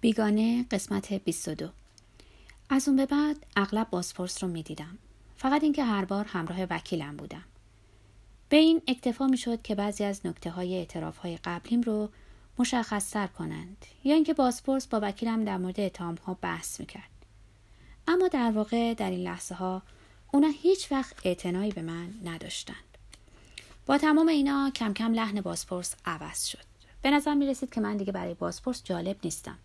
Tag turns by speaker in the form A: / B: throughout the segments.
A: بیگانه قسمت 22 از اون به بعد اغلب بازپرس رو می‌دیدم فقط اینکه هر بار همراه وکیلم بودم به این اکتفا می شد که بعضی از نکته های اعتراف های قبلیم رو مشخص تر کنند یا اینکه بازپرس با وکیلم در مورد اتهام ها بحث می کرد. اما در واقع در این لحظه ها اونا هیچ وقت اعتنایی به من نداشتند. با تمام اینا کم کم لحن بازپرس عوض شد. به نظر می رسید که من دیگه برای بازپرس جالب نیستم.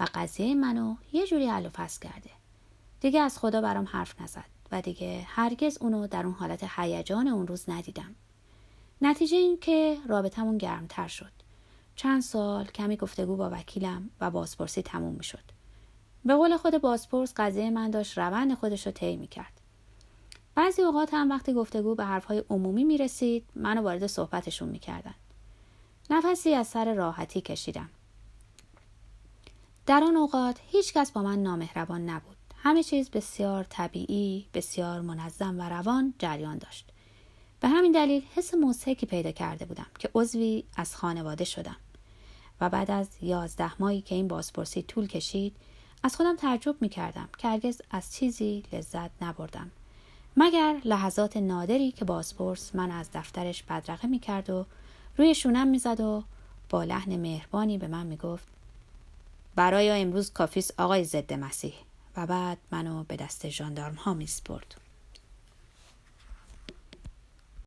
A: و قضیه منو یه جوری حل و کرده دیگه از خدا برام حرف نزد و دیگه هرگز اونو در اون حالت هیجان اون روز ندیدم نتیجه این که رابطمون گرمتر شد چند سال کمی گفتگو با وکیلم و بازپرسی تموم می شد. به قول خود بازپرس قضیه من داشت روند خودش رو طی کرد. بعضی اوقات هم وقتی گفتگو به حرفهای عمومی می رسید منو وارد صحبتشون می کردن. نفسی از سر راحتی کشیدم. در آن اوقات هیچ کس با من نامهربان نبود. همه چیز بسیار طبیعی، بسیار منظم و روان جریان داشت. به همین دلیل حس موسیقی پیدا کرده بودم که عضوی از خانواده شدم. و بعد از یازده ماهی که این بازپرسی طول کشید از خودم تعجب می کردم که هرگز از چیزی لذت نبردم. مگر لحظات نادری که بازپرس من از دفترش بدرقه می کرد و روی شونم می زد و با لحن مهربانی به من می گفت برای امروز کافیس آقای ضد مسیح و بعد منو به دست ژاندارم ها می سپرد.